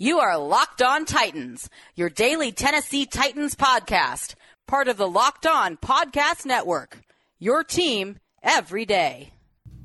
You are Locked On Titans, your daily Tennessee Titans podcast, part of the Locked On Podcast Network. Your team every day.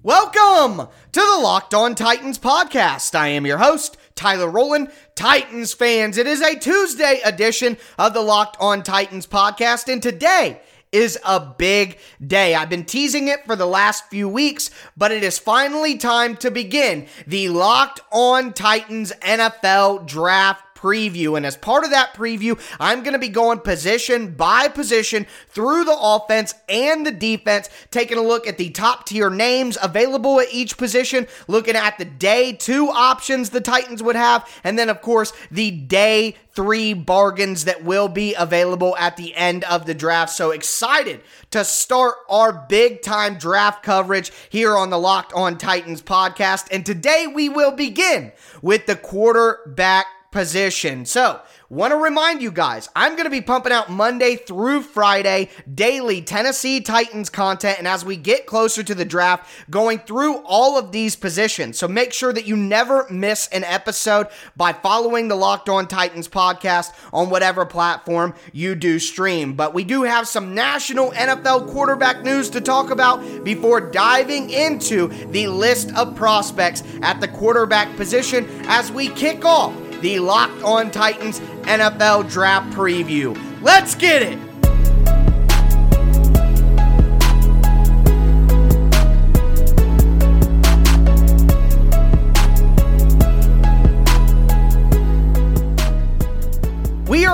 Welcome to the Locked On Titans podcast. I am your host, Tyler Rowland. Titans fans, it is a Tuesday edition of the Locked On Titans podcast, and today is a big day. I've been teasing it for the last few weeks, but it is finally time to begin the Locked On Titans NFL Draft preview. And as part of that preview, I'm going to be going position by position through the offense and the defense, taking a look at the top tier names available at each position, looking at the day two options the Titans would have, and then, of course, the day three bargains that will be available at the end of the draft. So excited to start our big time draft coverage here on the Locked On Titans podcast. And today we will begin with the quarterback position. So, Want to remind you guys, I'm going to be pumping out Monday through Friday daily Tennessee Titans content. And as we get closer to the draft, going through all of these positions. So make sure that you never miss an episode by following the Locked On Titans podcast on whatever platform you do stream. But we do have some national NFL quarterback news to talk about before diving into the list of prospects at the quarterback position as we kick off the Locked On Titans NFL Draft Preview. Let's get it!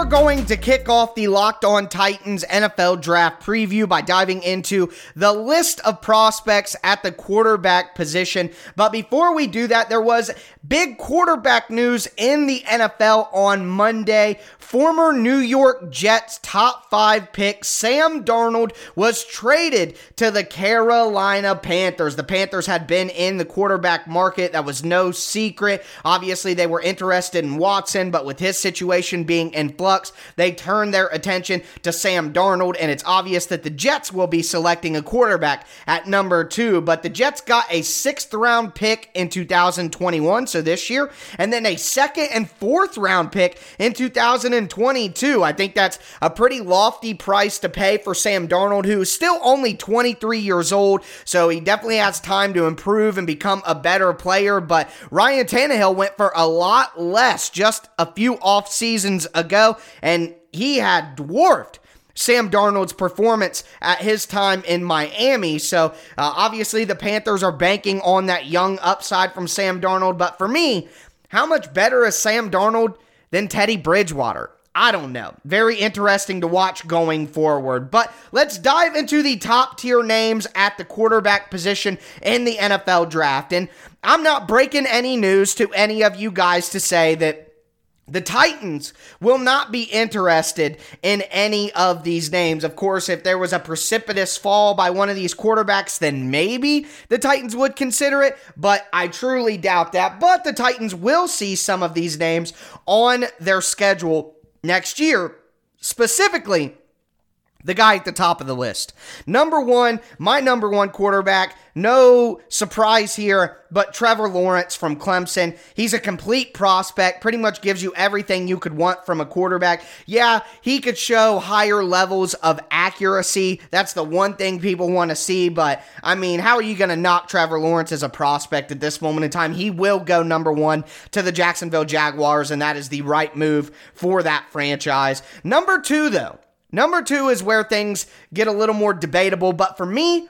Going to kick off the Locked On Titans NFL draft preview by diving into the list of prospects at the quarterback position. But before we do that, there was big quarterback news in the NFL on Monday. Former New York Jets top five pick Sam Darnold was traded to the Carolina Panthers. The Panthers had been in the quarterback market. That was no secret. Obviously, they were interested in Watson, but with his situation being in flux, they turn their attention to Sam Darnold, and it's obvious that the Jets will be selecting a quarterback at number two. But the Jets got a sixth round pick in 2021, so this year, and then a second and fourth round pick in 2022. I think that's a pretty lofty price to pay for Sam Darnold, who is still only 23 years old, so he definitely has time to improve and become a better player. But Ryan Tannehill went for a lot less just a few off seasons ago, and he had dwarfed Sam Darnold's performance at his time in Miami. So uh, obviously, the Panthers are banking on that young upside from Sam Darnold. But for me, how much better is Sam Darnold than Teddy Bridgewater? I don't know. Very interesting to watch going forward. But let's dive into the top tier names at the quarterback position in the NFL draft. And I'm not breaking any news to any of you guys to say that the Titans will not be interested in any of these names. Of course, if there was a precipitous fall by one of these quarterbacks, then maybe the Titans would consider it, but I truly doubt that. But the Titans will see some of these names on their schedule next year, specifically the guy at the top of the list. Number one, my number one quarterback, no surprise here, but Trevor Lawrence from Clemson. He's a complete prospect, pretty much gives you everything you could want from a quarterback. Yeah, he could show higher levels of accuracy. That's the one thing people want to see, but I mean, how are you going to knock Trevor Lawrence as a prospect at this moment in time? He will go number one to the Jacksonville Jaguars, and that is the right move for that franchise. Number two, though, Number two is where things get a little more debatable, but for me,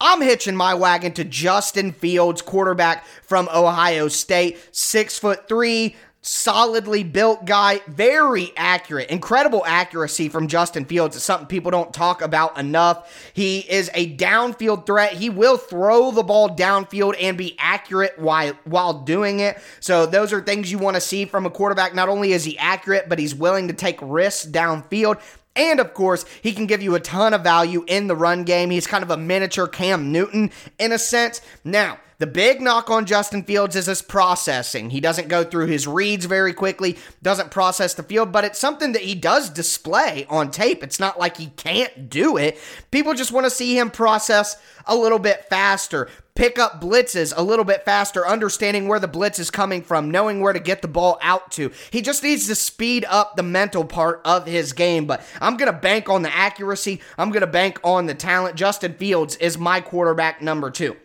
I'm hitching my wagon to Justin Fields, quarterback from Ohio State, six foot three, solidly built guy, very accurate, incredible accuracy from Justin Fields. It's something people don't talk about enough. He is a downfield threat. He will throw the ball downfield and be accurate while while doing it. So those are things you want to see from a quarterback. Not only is he accurate, but he's willing to take risks downfield. And of course, he can give you a ton of value in the run game. He's kind of a miniature Cam Newton in a sense. Now, the big knock on Justin Fields is his processing. He doesn't go through his reads very quickly, doesn't process the field, but it's something that he does display on tape. It's not like he can't do it. People just want to see him process a little bit faster. Pick up blitzes a little bit faster, understanding where the blitz is coming from, knowing where to get the ball out to. He just needs to speed up the mental part of his game. But I'm going to bank on the accuracy, I'm going to bank on the talent. Justin Fields is my quarterback number two.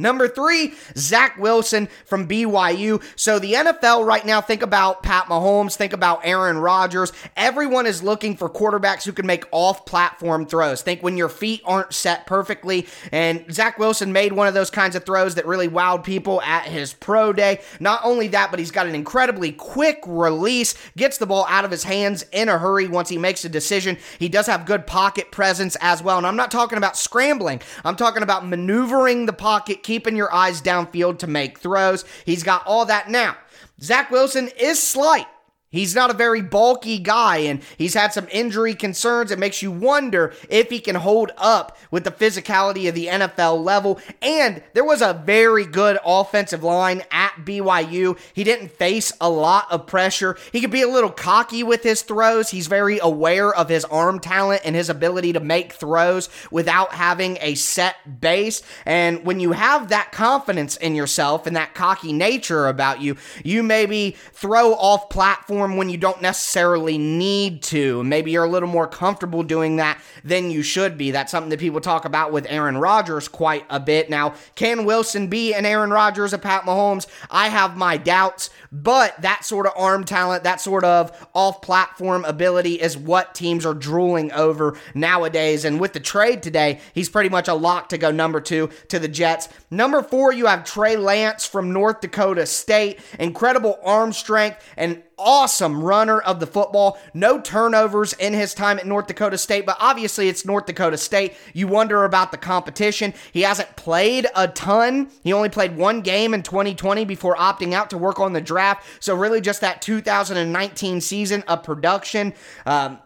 Number three, Zach Wilson from BYU. So the NFL right now, think about Pat Mahomes, think about Aaron Rodgers. Everyone is looking for quarterbacks who can make off platform throws. Think when your feet aren't set perfectly. And Zach Wilson made one of those kinds of throws that really wowed people at his pro day. Not only that, but he's got an incredibly quick release, gets the ball out of his hands in a hurry once he makes a decision. He does have good pocket presence as well. And I'm not talking about scrambling, I'm talking about maneuvering the pocket keeping your eyes downfield to make throws. He's got all that now. Zach Wilson is slight. He's not a very bulky guy, and he's had some injury concerns. It makes you wonder if he can hold up with the physicality of the NFL level. And there was a very good offensive line at BYU. He didn't face a lot of pressure. He could be a little cocky with his throws. He's very aware of his arm talent and his ability to make throws without having a set base. And when you have that confidence in yourself and that cocky nature about you, you maybe throw off platform when you don't necessarily need to. Maybe you're a little more comfortable doing that than you should be. That's something that people talk about with Aaron Rodgers quite a bit. Now, can Wilson be an Aaron Rodgers, a Pat Mahomes? I have my doubts, but that sort of arm talent, that sort of off platform ability is what teams are drooling over nowadays. And with the trade today, he's pretty much a lock to go number two to the Jets. Number four, you have Trey Lance from North Dakota State. Incredible arm strength and awesome runner of the football. No turnovers in his time at North Dakota State, but obviously it's North Dakota State. You wonder about the competition. He hasn't played a ton. He only played one game in 2020 before opting out to work on the draft. So, really, just that 2019 season of production. Um,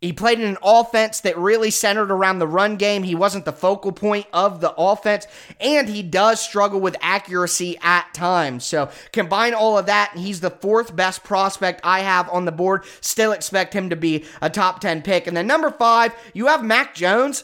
he played in an offense that really centered around the run game. He wasn't the focal point of the offense, and he does struggle with accuracy at times. So combine all of that, and he's the fourth best prospect I have on the board. Still expect him to be a top 10 pick. And then number five, you have Mac Jones.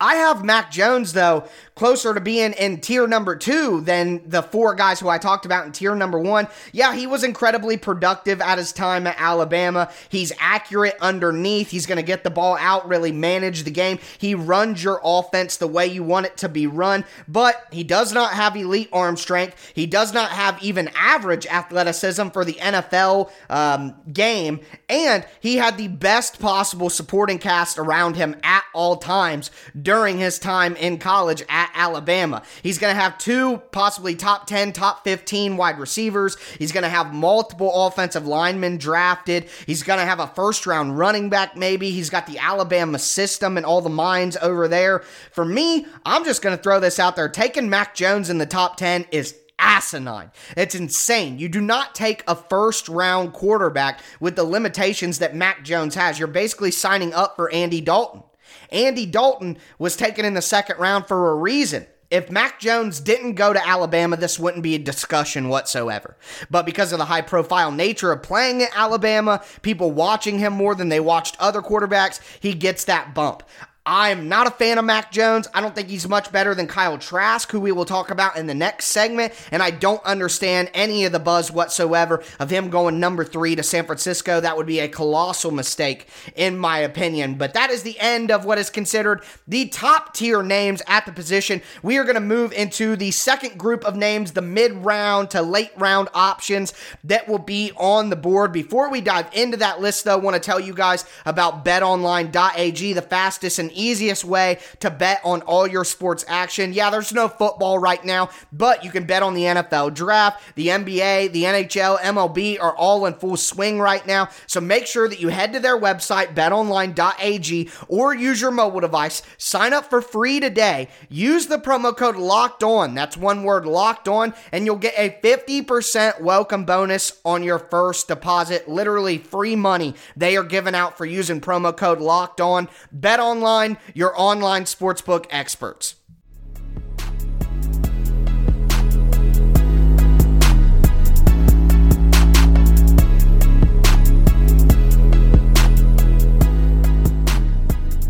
I have Mac Jones, though, closer to being in tier number two than the four guys who I talked about in tier number one. Yeah, he was incredibly productive at his time at Alabama. He's accurate underneath. He's going to get the ball out, really manage the game. He runs your offense the way you want it to be run, but he does not have elite arm strength. He does not have even average athleticism for the NFL um, game, and he had the best possible supporting cast around him at all times during his time in college at at Alabama. He's going to have two possibly top 10, top 15 wide receivers. He's going to have multiple offensive linemen drafted. He's going to have a first round running back, maybe. He's got the Alabama system and all the minds over there. For me, I'm just going to throw this out there. Taking Mac Jones in the top 10 is asinine. It's insane. You do not take a first round quarterback with the limitations that Mac Jones has. You're basically signing up for Andy Dalton. Andy Dalton was taken in the second round for a reason. If Mac Jones didn't go to Alabama, this wouldn't be a discussion whatsoever. But because of the high profile nature of playing at Alabama, people watching him more than they watched other quarterbacks, he gets that bump. I'm not a fan of Mac Jones. I don't think he's much better than Kyle Trask, who we will talk about in the next segment. And I don't understand any of the buzz whatsoever of him going number three to San Francisco. That would be a colossal mistake, in my opinion. But that is the end of what is considered the top tier names at the position. We are going to move into the second group of names, the mid round to late round options that will be on the board. Before we dive into that list, though, I want to tell you guys about betonline.ag, the fastest and easiest way to bet on all your sports action. Yeah, there's no football right now, but you can bet on the NFL draft, the NBA, the NHL, MLB are all in full swing right now. So make sure that you head to their website, betonline.ag, or use your mobile device. Sign up for free today. Use the promo code locked on. That's one word locked on, and you'll get a 50% welcome bonus on your first deposit. Literally free money they are giving out for using promo code locked on. Bet online your online sportsbook experts.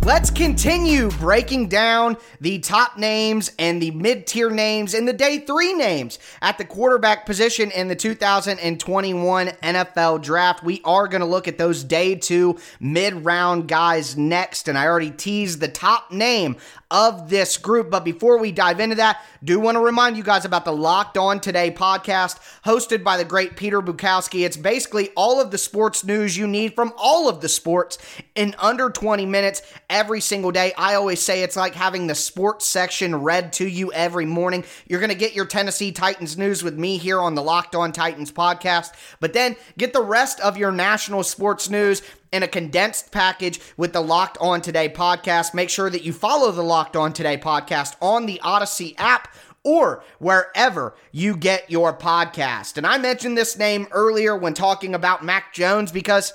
Let's continue breaking down the top names and the mid tier names and the day three names at the quarterback position in the 2021 NFL draft. We are going to look at those day two mid round guys next, and I already teased the top name of this group. But before we dive into that, do want to remind you guys about the Locked On Today podcast hosted by the great Peter Bukowski. It's basically all of the sports news you need from all of the sports in under 20 minutes every single day. I always say it's like having the sports section read to you every morning. You're going to get your Tennessee Titans news with me here on the Locked On Titans podcast, but then get the rest of your national sports news in a condensed package with the Locked On Today podcast. Make sure that you follow the Locked On Today podcast on the Audacy app or wherever you get your podcast. And I mentioned this name earlier when talking about Mac Jones because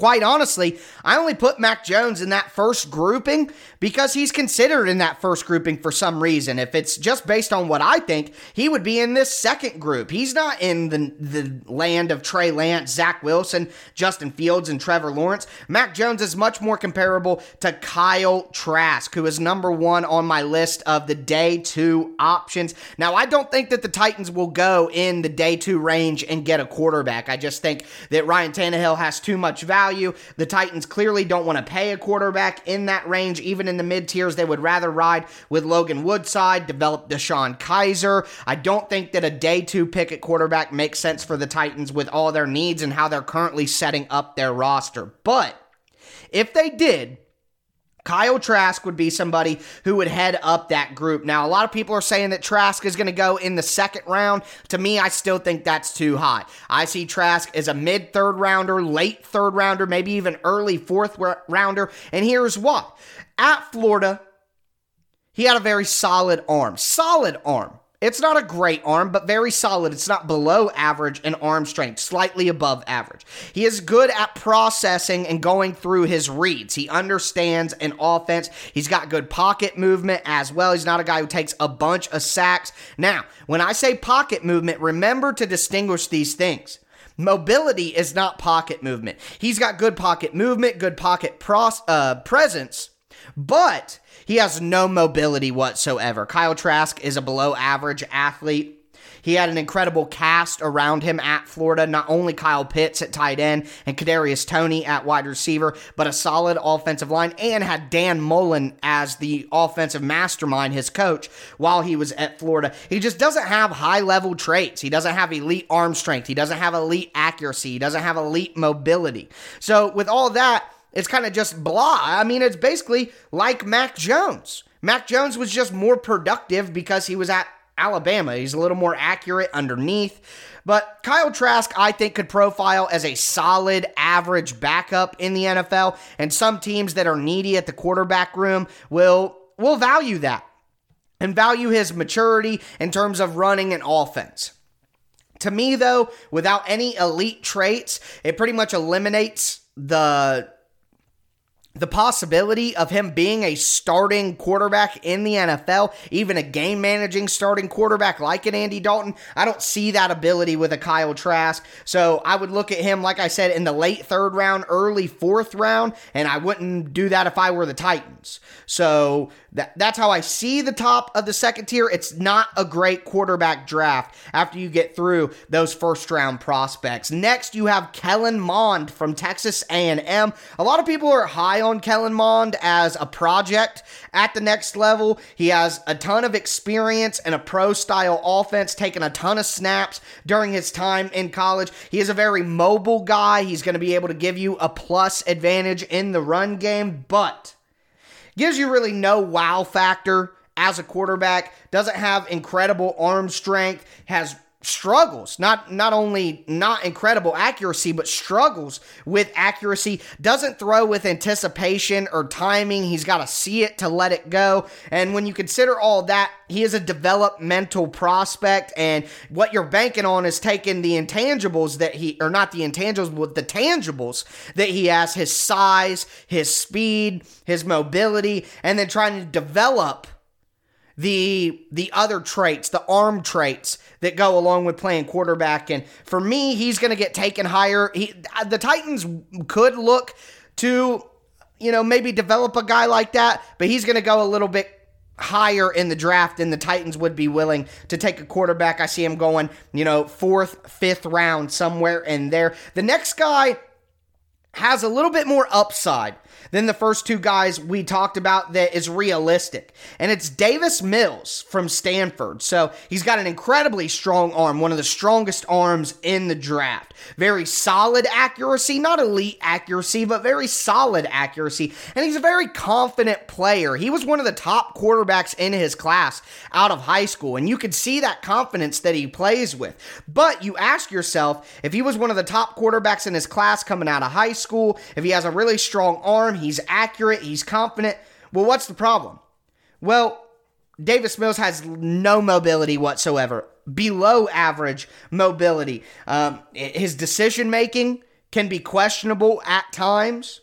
Quite honestly, I only put Mac Jones in that first grouping because he's considered in that first grouping for some reason. If it's just based on what I think, he would be in this second group. He's not in the, the land of Trey Lance, Zach Wilson, Justin Fields, and Trevor Lawrence. Mac Jones is much more comparable to Kyle Trask, who is number one on my list of the day two options. Now, I don't think that the Titans will go in the day two range and get a quarterback. I just think that Ryan Tannehill has too much value value. The Titans clearly don't want to pay a quarterback in that range, even in the mid tiers. They would rather ride with Logan Woodside, develop DeShone Kizer. I don't think that a day two pick at quarterback makes sense for the Titans with all their needs and how they're currently setting up their roster. But if they did, Kyle Trask would be somebody who would head up that group. Now, a lot of people are saying that Trask is going to go in the second round. To me, I still think that's too high. I see Trask as a mid third rounder, late third rounder, maybe even early fourth rounder. And here's why. At Florida, he had a very solid arm. Solid arm. It's not a great arm, but very solid. It's not below average in arm strength, slightly above average. He is good at processing and going through his reads. He understands an offense. He's got good pocket movement as well. He's not a guy who takes a bunch of sacks. Now, when I say pocket movement, remember to distinguish these things. Mobility is not pocket movement. He's got good pocket movement, good pocket pros- uh, presence, but he has no mobility whatsoever. Kyle Trask is a below average athlete. He had an incredible cast around him at Florida. Not only Kyle Pitts at tight end and Kadarius Toney at wide receiver, but a solid offensive line, and had Dan Mullen as the offensive mastermind, his coach, while he was at Florida. He just doesn't have high level traits. He doesn't have elite arm strength. He doesn't have elite accuracy. He doesn't have elite mobility. So with all that it's kind of just blah. I mean, it's basically like Mac Jones. Mac Jones was just more productive because he was at Alabama. He's a little more accurate underneath. But Kyle Trask, I think, could profile as a solid average backup in the NFL. And some teams that are needy at the quarterback room will will value that and value his maturity in terms of running an offense. To me, though, without any elite traits, it pretty much eliminates the the possibility of him being a starting quarterback in the NFL, even a game managing starting quarterback like an Andy Dalton, I don't see that ability with a Kyle Trask. So I would look at him, like I said, in the late third round, early fourth round, and I wouldn't do that if I were the Titans. So that, that's how I see the top of the second tier. It's not a great quarterback draft after you get through those first round prospects. Next, you have Kellen Mond from Texas A&M. A lot of people are high on Kellen Mond as a project at the next level. He has a ton of experience and a pro style offense, taking a ton of snaps during his time in college. He is a very mobile guy. He's going to be able to give you a plus advantage in the run game, but gives you really no wow factor as a quarterback. Doesn't have incredible arm strength, has struggles not not only not incredible accuracy but struggles with accuracy. Doesn't throw with anticipation or timing. He's got to see it to let it go. And when you consider all that he is a developmental prospect and what you're banking on is taking the intangibles that he or not the intangibles but the tangibles that he has his size his speed his mobility and then trying to develop the the other traits, the arm traits that go along with playing quarterback. And for me, he's going to get taken higher. He, the Titans could look to you know, maybe develop a guy like that, but he's going to go a little bit higher in the draft than the Titans would be willing to take a quarterback. I see him going, you know, fourth, fifth round, somewhere in there. The next guy has a little bit more upside than the first two guys we talked about that is realistic. And it's Davis Mills from Stanford. So he's got an incredibly strong arm, one of the strongest arms in the draft. Very solid accuracy, not elite accuracy, but very solid accuracy. And he's a very confident player. He was one of the top quarterbacks in his class out of high school. And you can see that confidence that he plays with. But you ask yourself if he was one of the top quarterbacks in his class coming out of high school, if he has a really strong arm, he's accurate, he's confident. Well, what's the problem? Well, Davis Mills has no mobility whatsoever, below average mobility. Um, his decision making can be questionable at times.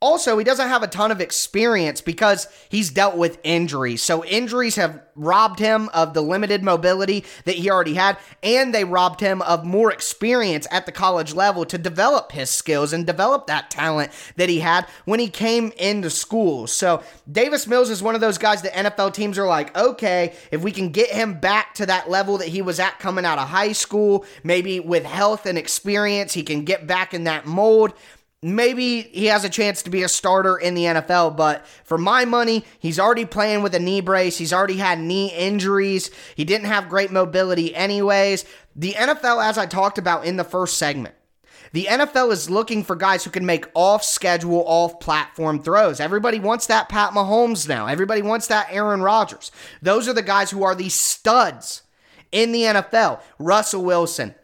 Also, he doesn't have a ton of experience because he's dealt with injuries. So, injuries have robbed him of the limited mobility that he already had, and they robbed him of more experience at the college level to develop his skills and develop that talent that he had when he came into school. So, Davis Mills is one of those guys that NFL teams are like, okay, if we can get him back to that level that he was at coming out of high school, maybe with health and experience, he can get back in that mold maybe he has a chance to be a starter in the NFL, but for my money, he's already playing with a knee brace. He's already had knee injuries. He didn't have great mobility, anyways. The NFL, as I talked about in the first segment, the NFL is looking for guys who can make off schedule, off platform throws. Everybody wants that Pat Mahomes now. Everybody wants that Aaron Rodgers. Those are the guys who are the studs in the NFL. Russell Wilson,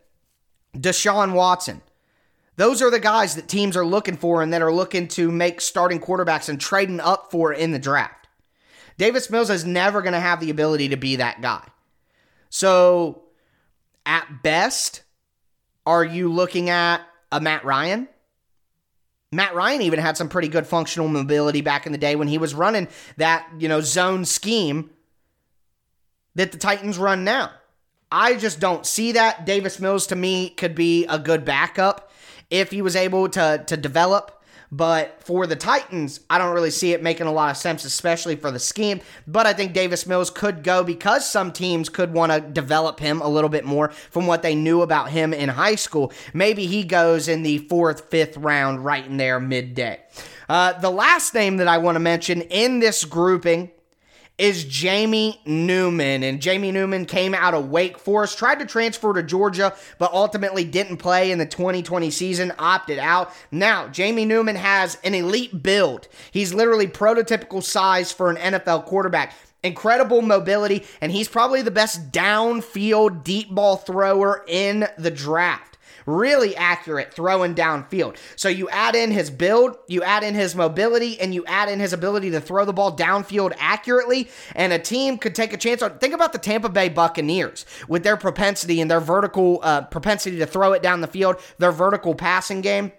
Deshaun Watson. Those are the guys that teams are looking for and that are looking to make starting quarterbacks and trading up for in the draft. Davis Mills is never going to have the ability to be that guy. So, at best, are you looking at a Matt Ryan? Matt Ryan even had some pretty good functional mobility back in the day when he was running that, you know, zone scheme that the Titans run now. I just don't see that. Davis Mills to me could be a good backup if he was able to to develop. But for the Titans, I don't really see it making a lot of sense, especially for the scheme. But I think Davis Mills could go because some teams could want to develop him a little bit more from what they knew about him in high school. Maybe he goes in the fourth, fifth round, right in there, midday. Uh, the last name that I want to mention in this grouping is Jamie Newman. And Jamie Newman came out of Wake Forest, tried to transfer to Georgia, but ultimately didn't play in the 2020 season, opted out. Now, Jamie Newman has an elite build. He's literally prototypical size for an NFL quarterback incredible mobility, and he's probably the best downfield deep ball thrower in the draft really accurate throwing downfield. So you add in his build, you add in his mobility, and you add in his ability to throw the ball downfield accurately, and a team could take a chance on. Think about the Tampa Bay Buccaneers with their propensity and their vertical uh, propensity to throw it down the field, their vertical passing game.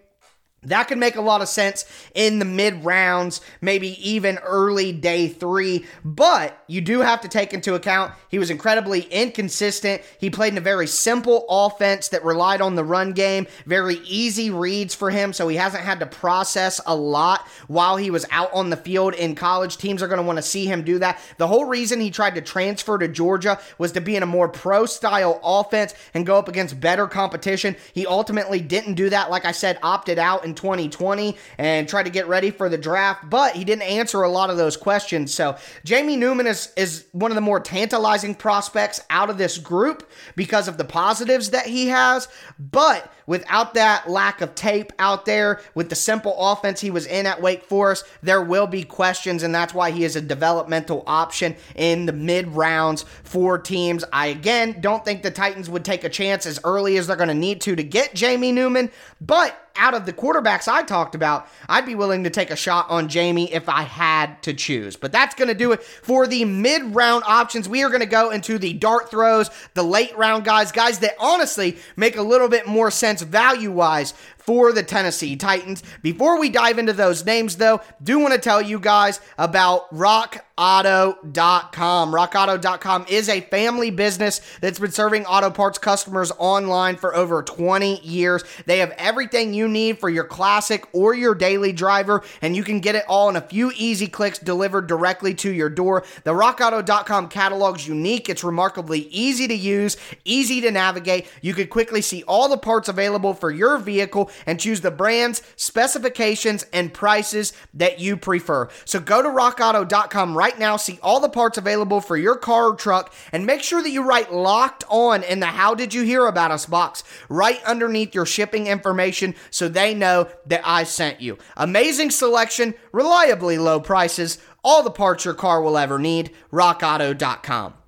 That could make a lot of sense in the mid rounds, maybe even early day three. But you do have to take into account he was incredibly inconsistent. He played in a very simple offense that relied on the run game, very easy reads for him. So he hasn't had to process a lot while he was out on the field in college. Teams are going to want to see him do that. The whole reason he tried to transfer to Georgia was to be in a more pro style offense and go up against better competition. He ultimately didn't do that. Like I said, opted out in 2020 and tried to get ready for the draft, but he didn't answer a lot of those questions. So Jamie Newman is, is one of the more tantalizing prospects out of this group because of the positives that he has. But without that lack of tape out there, with the simple offense he was in at Wake Forest, there will be questions, and that's why he is a developmental option in the mid rounds for teams. I again don't think the Titans would take a chance as early as they're going to need to to get Jamie Newman, but out of the quarterbacks I talked about, I'd be willing to take a shot on Jamie if I had to choose. But that's going to do it for the mid round options. We are going to go into the dart throws, the late round guys, guys that honestly make a little bit more sense value wise for the Tennessee Titans. Before we dive into those names, though, do want to tell you guys about Rock rockauto.com. Rockauto.com is a family business that's been serving auto parts customers online for over 20 years. They have everything you need for your classic or your daily driver, and you can get it all in a few easy clicks delivered directly to your door. The rockauto.com catalog's unique. It's remarkably easy to use, easy to navigate. You can quickly see all the parts available for your vehicle and choose the brands, specifications, and prices that you prefer. So go to rockauto.com right now. See all the parts available for your car or truck and make sure that you write locked on in the How Did You Hear About Us box right underneath your shipping information so they know that I sent you. Amazing selection, reliably low prices, all the parts your car will ever need. RockAuto.com.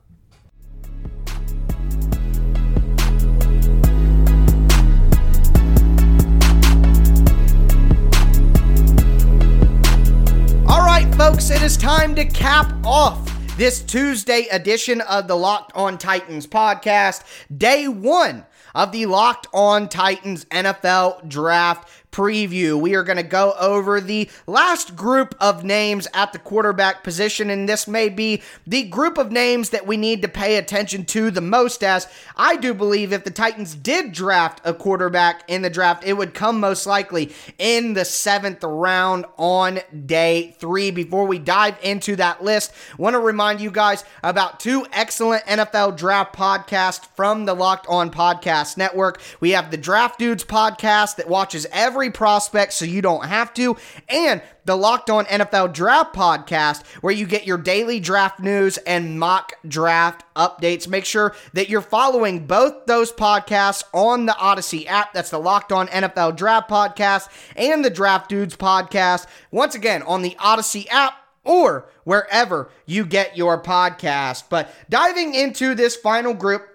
folks, it is time to cap off this Tuesday edition of the Locked On Titans podcast, day one of the Locked On Titans NFL Draft preview. We are going to go over the last group of names at the quarterback position, and this may be the group of names that we need to pay attention to the most. As I do believe if the Titans did draft a quarterback in the draft, it would come most likely in the seventh round on day three. Before we dive into that list, want to remind you guys about two excellent NFL draft podcasts from the Locked On Podcast Network. We have the Draft Dudes podcast that watches every every prospect so you don't have to, and the Locked On NFL Draft podcast, where you get your daily draft news and mock draft updates. Make sure that you're following both those podcasts on the Audacy app. That's the Locked On NFL Draft podcast and the Draft Dudes podcast. Once again, on the Audacy app or wherever you get your podcast. But diving into this final group,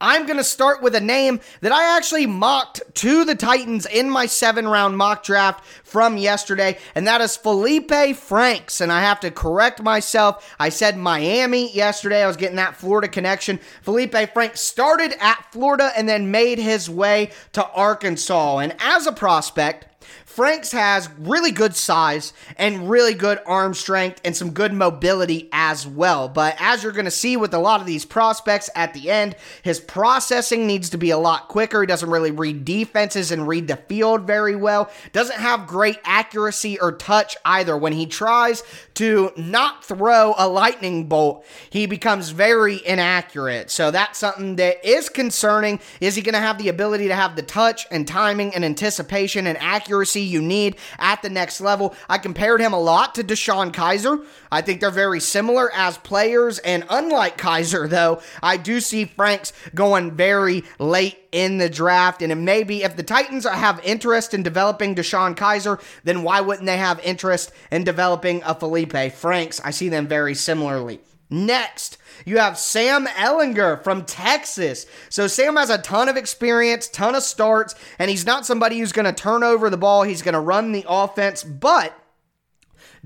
I'm going to start with a name that I actually mocked to the Titans in my seven round mock draft from yesterday, and that is Felipe Franks. And I have to correct myself. I said Miami yesterday. I was getting that Florida connection. Felipe Franks started at Florida and then made his way to Arkansas. And as a prospect, Franks has really good size and really good arm strength and some good mobility as well. But as you're going to see with a lot of these prospects at the end, his processing needs to be a lot quicker. He doesn't really read defenses and read the field very well. Doesn't have great accuracy or touch either. When he tries to not throw a lightning bolt, he becomes very inaccurate. So that's something that is concerning. Is he going to have the ability to have the touch and timing and anticipation and accuracy? You need at the next level. I compared him a lot to DeShone Kizer. I think they're very similar as players, and unlike Kizer, though, I do see Franks going very late in the draft. And it may be if the Titans have interest in developing DeShone Kizer, then why wouldn't they have interest in developing a Felipe Franks? I see them very similarly. Next, you have Sam Ehlinger from Texas. So Sam has a ton of experience, ton of starts, and he's not somebody who's going to turn over the ball. He's going to run the offense, but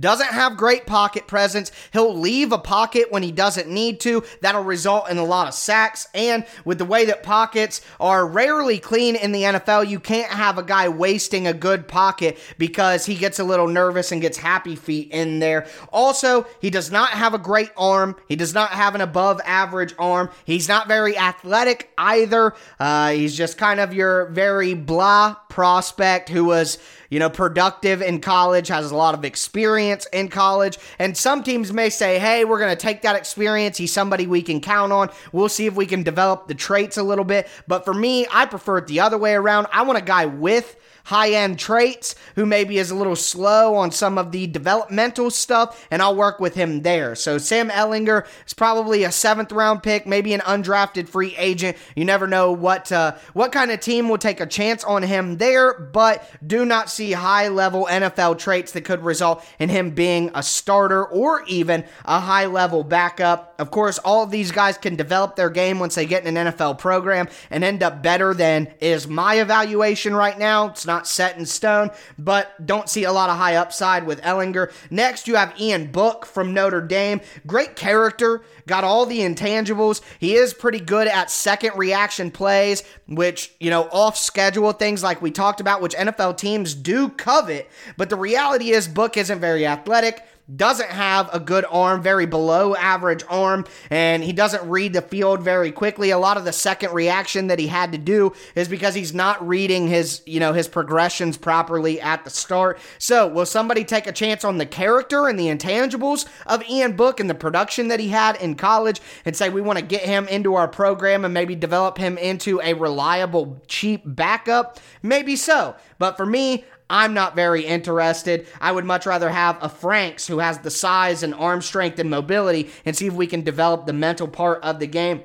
doesn't have great pocket presence. He'll leave a pocket when he doesn't need to. That'll result in a lot of sacks. And with the way that pockets are rarely clean in the NFL, you can't have a guy wasting a good pocket because he gets a little nervous and gets happy feet in there. Also, he does not have a great arm. He does not have an above average arm. He's not very athletic either. Uh, he's just kind of your very blah prospect who was you know, productive in college, has a lot of experience in college. And some teams may say, hey, we're going to take that experience. He's somebody we can count on. We'll see if we can develop the traits a little bit. But for me, I prefer it the other way around. I want a guy with high end traits, who maybe is a little slow on some of the developmental stuff, and I'll work with him there. So Sam Ehlinger is probably a seventh round pick, maybe an undrafted free agent. You never know what uh, what kind of team will take a chance on him there, but do not see high level NFL traits that could result in him being a starter or even a high level backup. Of course, all of these guys can develop their game once they get in an NFL program and end up better than is my evaluation right now. It's not set in stone, but don't see a lot of high upside with Ehlinger. Next, you have Ian Book from Notre Dame. Great character, got all the intangibles. He is pretty good at second reaction plays, which, you know, off schedule things like we talked about, which NFL teams do covet. But the reality is, Book isn't very athletic doesn't have a good arm, very below average arm, and he doesn't read the field very quickly. A lot of the second reaction that he had to do is because he's not reading his, you know, his progressions properly at the start. So, will somebody take a chance on the character and the intangibles of Ian Book and the production that he had in college and say we want to get him into our program and maybe develop him into a reliable, cheap backup? Maybe so. But for me, I'm not very interested. I would much rather have a Franks who has the size and arm strength and mobility and see if we can develop the mental part of the game.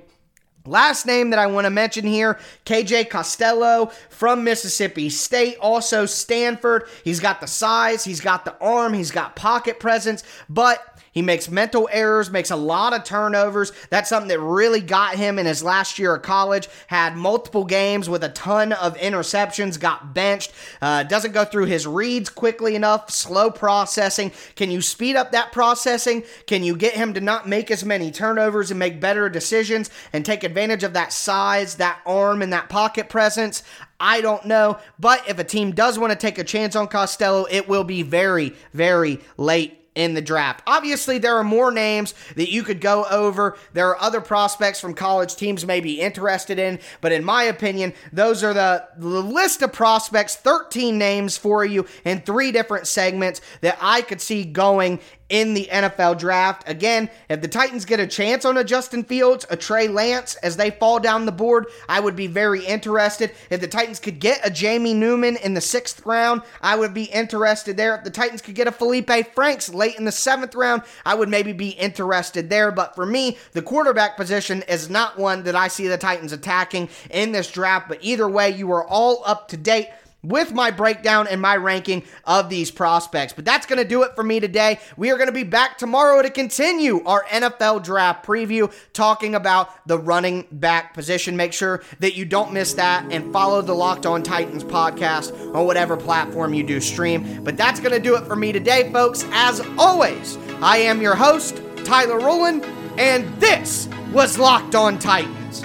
Last name that I want to mention here, KJ Costello from Mississippi State, also Stanford. He's got the size, he's got the arm, he's got pocket presence, but he makes mental errors, makes a lot of turnovers. That's something that really got him in his last year of college. Had multiple games with a ton of interceptions, got benched, uh, doesn't go through his reads quickly enough, slow processing. Can you speed up that processing? Can you get him to not make as many turnovers and make better decisions and take advantage of that size, that arm, and that pocket presence? I don't know. But if a team does want to take a chance on Costello, it will be very, very late in the draft. Obviously, there are more names that you could go over. There are other prospects from college teams may be interested in, but in my opinion, those are the, the list of prospects, 13 names for you in three different segments that I could see going in the NFL draft. Again, if the Titans get a chance on a Justin Fields, a Trey Lance as they fall down the board, I would be very interested. If the Titans could get a Jamie Newman in the sixth round, I would be interested there. If the Titans could get a Felipe Franks late in the seventh round, I would maybe be interested there. But for me, the quarterback position is not one that I see the Titans attacking in this draft. But either way, you are all up to date with my breakdown and my ranking of these prospects. But that's going to do it for me today. We are going to be back tomorrow to continue our NFL draft preview, talking about the running back position. Make sure that you don't miss that and follow the Locked On Titans podcast on whatever platform you do stream. But that's going to do it for me today, folks. As always, I am your host, Tyler Rowland, and this was Locked On Titans.